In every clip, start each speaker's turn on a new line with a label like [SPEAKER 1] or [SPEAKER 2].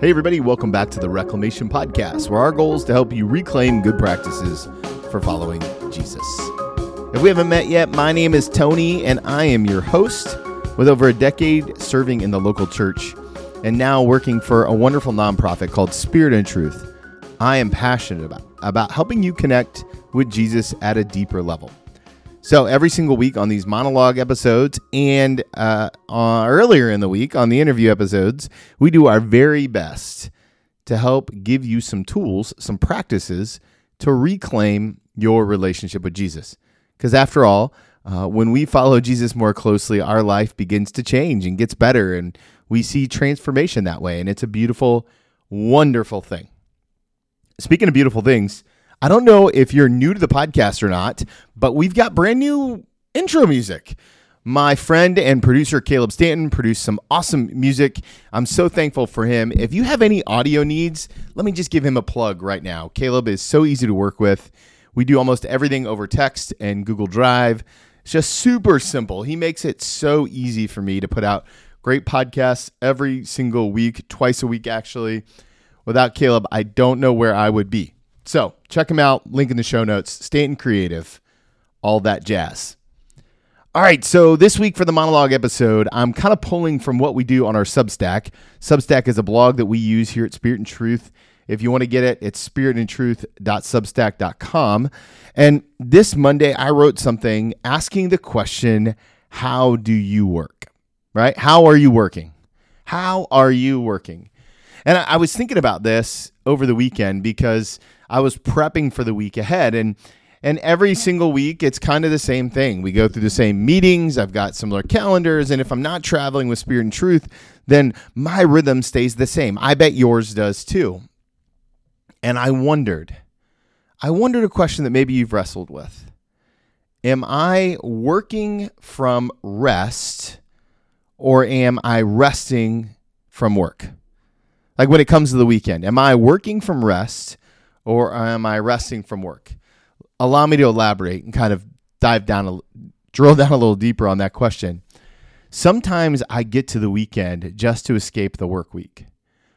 [SPEAKER 1] Hey, everybody, welcome back to the Reclamation Podcast, where our goal is to help you reclaim good practices for following Jesus. If we haven't met yet, my name is Tony, and I am your host with over a decade serving in the local church and now working for a wonderful nonprofit called Spirit and Truth. I am passionate about, about helping you connect with Jesus at a deeper level. So every single week on these monologue episodes and uh, uh, earlier in the week on the interview episodes, we do our very best to help give you some tools, some practices to reclaim your relationship with Jesus. Because after all, uh, when we follow Jesus more closely, our life begins to change and gets better, and we see transformation that way. And it's a beautiful, wonderful thing. Speaking of beautiful things, I don't know if you're new to the podcast or not, but we've got brand new intro music. My friend and producer Caleb Stanton produced some awesome music. I'm so thankful for him. If you have any audio needs, let me just give him a plug right now. Caleb is so easy to work with. We do almost everything over text and Google Drive. It's just super simple. He makes it so easy for me to put out great podcasts every single week, twice a week actually. Without Caleb, I don't know where I would be. So check them out. Link in the show notes. Stanton Creative, all that jazz. All right, so this week for the monologue episode, I'm kind of pulling from what we do on our Substack. Substack is a blog that we use here at Spirit and Truth. If you want to get it, it's spiritandtruth.substack.com. And this Monday, I wrote something asking the question, How do you work? Right? How are you working? How are you working? And I, was thinking about this over the weekend because I was prepping for the week ahead and and every single week it's kind of the same thing. We go through the same meetings, I've got similar calendars and if I'm not traveling with spirit and truth, then my rhythm stays the same. I bet yours does too. And I wondered I wondered a question that maybe you've wrestled with. Am I working from rest or am I resting from work? Like when it comes to the weekend, am I working from rest or am I resting from work? Allow me to elaborate and kind of dive down, a, drill down a little deeper on that question. Sometimes I get to the weekend just to escape the work week,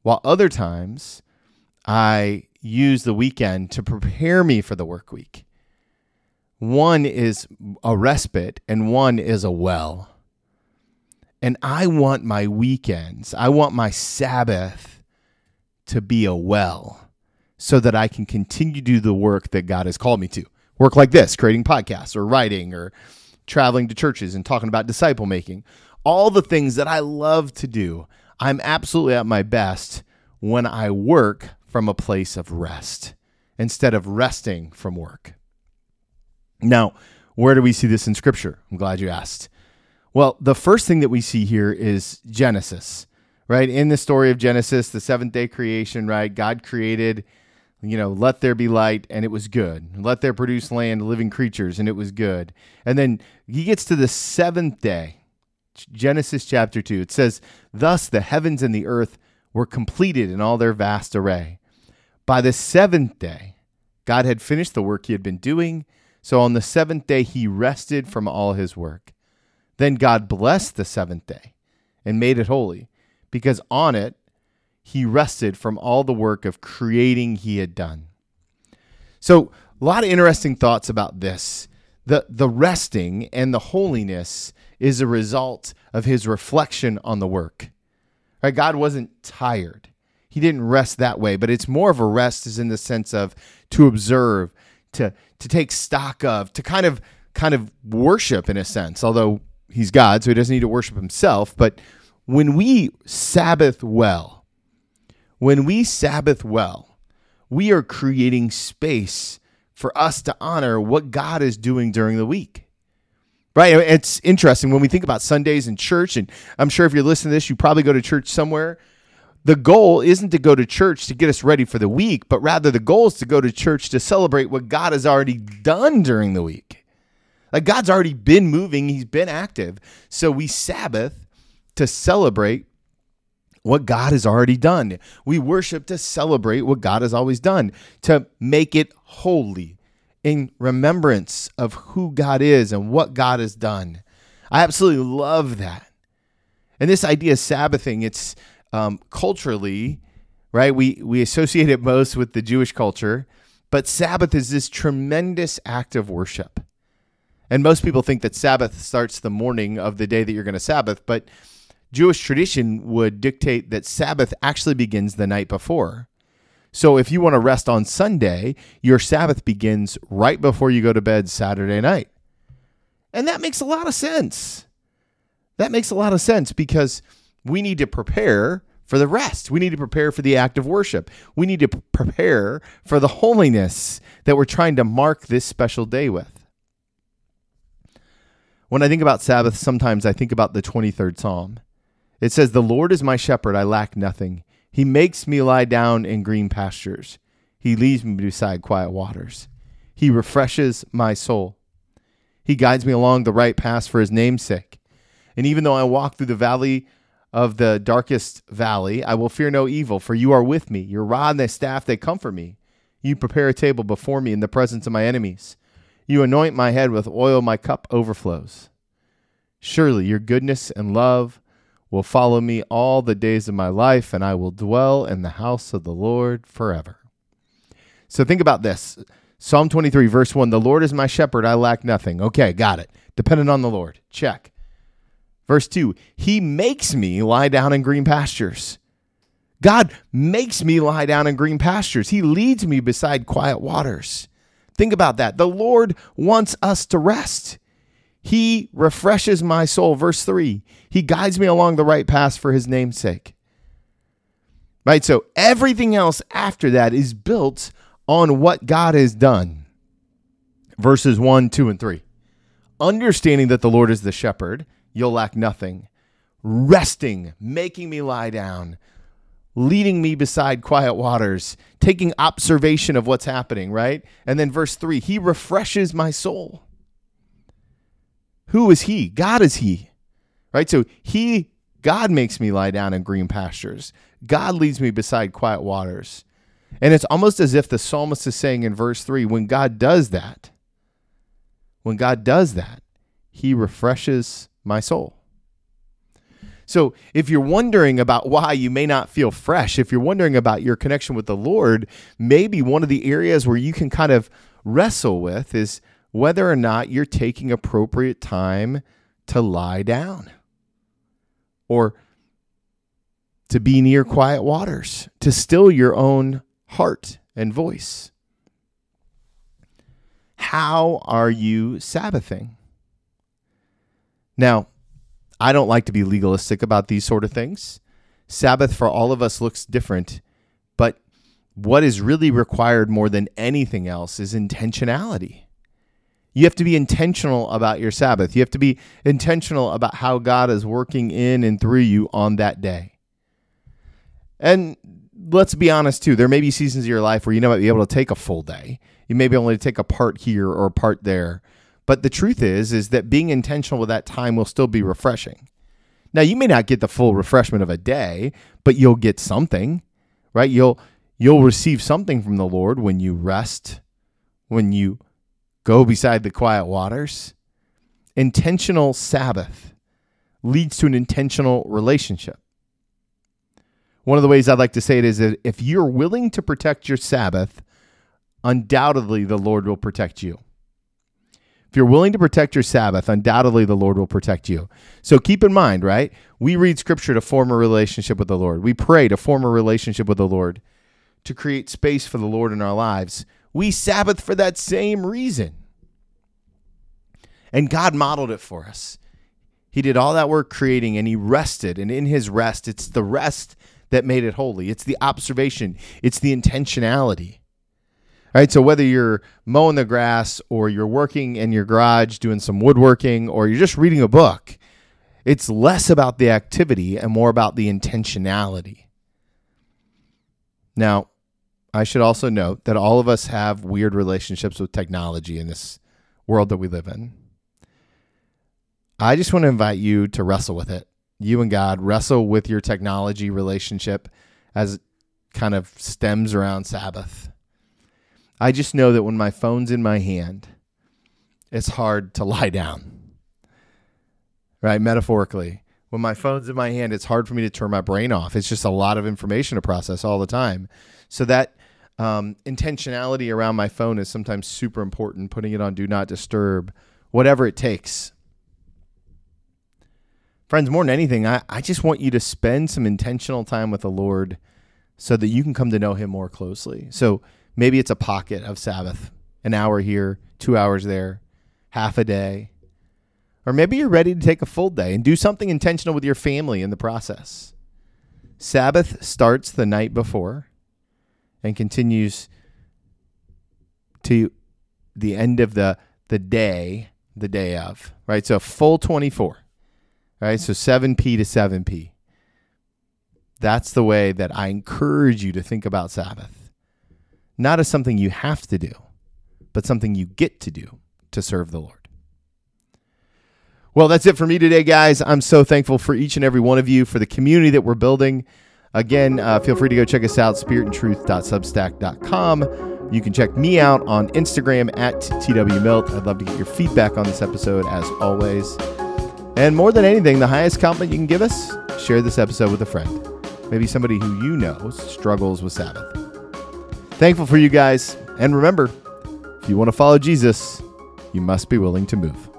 [SPEAKER 1] while other times I use the weekend to prepare me for the work week. One is a respite and one is a well. And I want my weekends, I want my Sabbath to be a well so that I can continue to do the work that God has called me to. Work like this, creating podcasts or writing or traveling to churches and talking about disciple making. All the things that I love to do. I'm absolutely at my best when I work from a place of rest instead of resting from work. Now, where do we see this in Scripture? I'm glad you asked. Well, the first thing that we see here is Genesis, right? In the story of Genesis, the seventh day creation, right? God created you know, let there be light, and it was good. Let there produce land, living creatures, and it was good. And then he gets to the seventh day, Genesis chapter 2. It says, Thus the heavens and the earth were completed in all their vast array. By the seventh day, God had finished the work he had been doing. So on the seventh day, he rested from all his work. Then God blessed the seventh day and made it holy, because on it he rested from all the work of creating he had done. So, a lot of interesting thoughts about this. The, the resting and the holiness is a result of his reflection on the work. Right? God wasn't tired. He didn't rest that way, but it's more of a rest is in the sense of to observe, to to take stock of, to kind of kind of worship in a sense, although he's God, so he doesn't need to worship himself. But when we Sabbath well, when we Sabbath well, we are creating space for us to honor what God is doing during the week. Right? It's interesting when we think about Sundays in church, and I'm sure if you're listening to this, you probably go to church somewhere. The goal isn't to go to church to get us ready for the week, but rather the goal is to go to church to celebrate what God has already done during the week. Like God's already been moving, He's been active. So we Sabbath to celebrate what God has already done. We worship to celebrate what God has always done, to make it holy in remembrance of who God is and what God has done. I absolutely love that. And this idea of Sabbathing, it's um, culturally, right? We we associate it most with the Jewish culture, but Sabbath is this tremendous act of worship. And most people think that Sabbath starts the morning of the day that you're going to Sabbath, but Jewish tradition would dictate that Sabbath actually begins the night before. So if you want to rest on Sunday, your Sabbath begins right before you go to bed Saturday night. And that makes a lot of sense. That makes a lot of sense because we need to prepare for the rest. We need to prepare for the act of worship. We need to prepare for the holiness that we're trying to mark this special day with. When I think about Sabbath, sometimes I think about the 23rd Psalm. It says, The Lord is my shepherd, I lack nothing. He makes me lie down in green pastures. He leads me beside quiet waters. He refreshes my soul. He guides me along the right path for his name's sake. And even though I walk through the valley of the darkest valley, I will fear no evil, for you are with me. Your rod and staff, they comfort me. You prepare a table before me in the presence of my enemies. You anoint my head with oil, my cup overflows. Surely your goodness and love will follow me all the days of my life, and I will dwell in the house of the Lord forever. So think about this Psalm 23, verse 1 The Lord is my shepherd, I lack nothing. Okay, got it. Dependent on the Lord. Check. Verse 2 He makes me lie down in green pastures. God makes me lie down in green pastures. He leads me beside quiet waters. Think about that. The Lord wants us to rest. He refreshes my soul. Verse 3 He guides me along the right path for his name's sake. Right? So everything else after that is built on what God has done. Verses 1, 2, and 3. Understanding that the Lord is the shepherd, you'll lack nothing. Resting, making me lie down, leading me beside quiet waters, taking observation of what's happening, right? And then verse 3 He refreshes my soul. Who is he? God is he. Right? So he God makes me lie down in green pastures. God leads me beside quiet waters. And it's almost as if the psalmist is saying in verse 3 when God does that, when God does that, he refreshes my soul. So, if you're wondering about why you may not feel fresh, if you're wondering about your connection with the Lord, maybe one of the areas where you can kind of wrestle with is whether or not you're taking appropriate time to lie down or to be near quiet waters, to still your own heart and voice. How are you Sabbathing? Now, I don't like to be legalistic about these sort of things. Sabbath for all of us looks different, but what is really required more than anything else is intentionality. You have to be intentional about your Sabbath. You have to be intentional about how God is working in and through you on that day. And let's be honest too, there may be seasons of your life where you might be able to take a full day. You may be able to take a part here or a part there. But the truth is, is that being intentional with that time will still be refreshing. Now you may not get the full refreshment of a day, but you'll get something, right? You'll you'll receive something from the Lord when you rest, when you Go beside the quiet waters. Intentional Sabbath leads to an intentional relationship. One of the ways I'd like to say it is that if you're willing to protect your Sabbath, undoubtedly the Lord will protect you. If you're willing to protect your Sabbath, undoubtedly the Lord will protect you. So keep in mind, right? We read scripture to form a relationship with the Lord. We pray to form a relationship with the Lord, to create space for the Lord in our lives. We Sabbath for that same reason. And God modeled it for us. He did all that work creating and he rested. And in his rest, it's the rest that made it holy. It's the observation, it's the intentionality. All right, so whether you're mowing the grass or you're working in your garage doing some woodworking or you're just reading a book, it's less about the activity and more about the intentionality. Now, I should also note that all of us have weird relationships with technology in this world that we live in. I just want to invite you to wrestle with it. You and God wrestle with your technology relationship as it kind of stems around Sabbath. I just know that when my phone's in my hand, it's hard to lie down. Right? Metaphorically, when my phone's in my hand, it's hard for me to turn my brain off. It's just a lot of information to process all the time. So that um, intentionality around my phone is sometimes super important. Putting it on do not disturb, whatever it takes. Friends, more than anything, I, I just want you to spend some intentional time with the Lord so that you can come to know Him more closely. So maybe it's a pocket of Sabbath, an hour here, two hours there, half a day or maybe you're ready to take a full day and do something intentional with your family in the process. Sabbath starts the night before and continues to the end of the the day, the day of, right? So full 24. Right? So 7p to 7p. That's the way that I encourage you to think about Sabbath. Not as something you have to do, but something you get to do to serve the Lord. Well, that's it for me today, guys. I'm so thankful for each and every one of you, for the community that we're building. Again, uh, feel free to go check us out, spiritandtruth.substack.com. You can check me out on Instagram at TWMilt. I'd love to get your feedback on this episode, as always. And more than anything, the highest compliment you can give us, share this episode with a friend. Maybe somebody who you know struggles with Sabbath. Thankful for you guys. And remember, if you want to follow Jesus, you must be willing to move.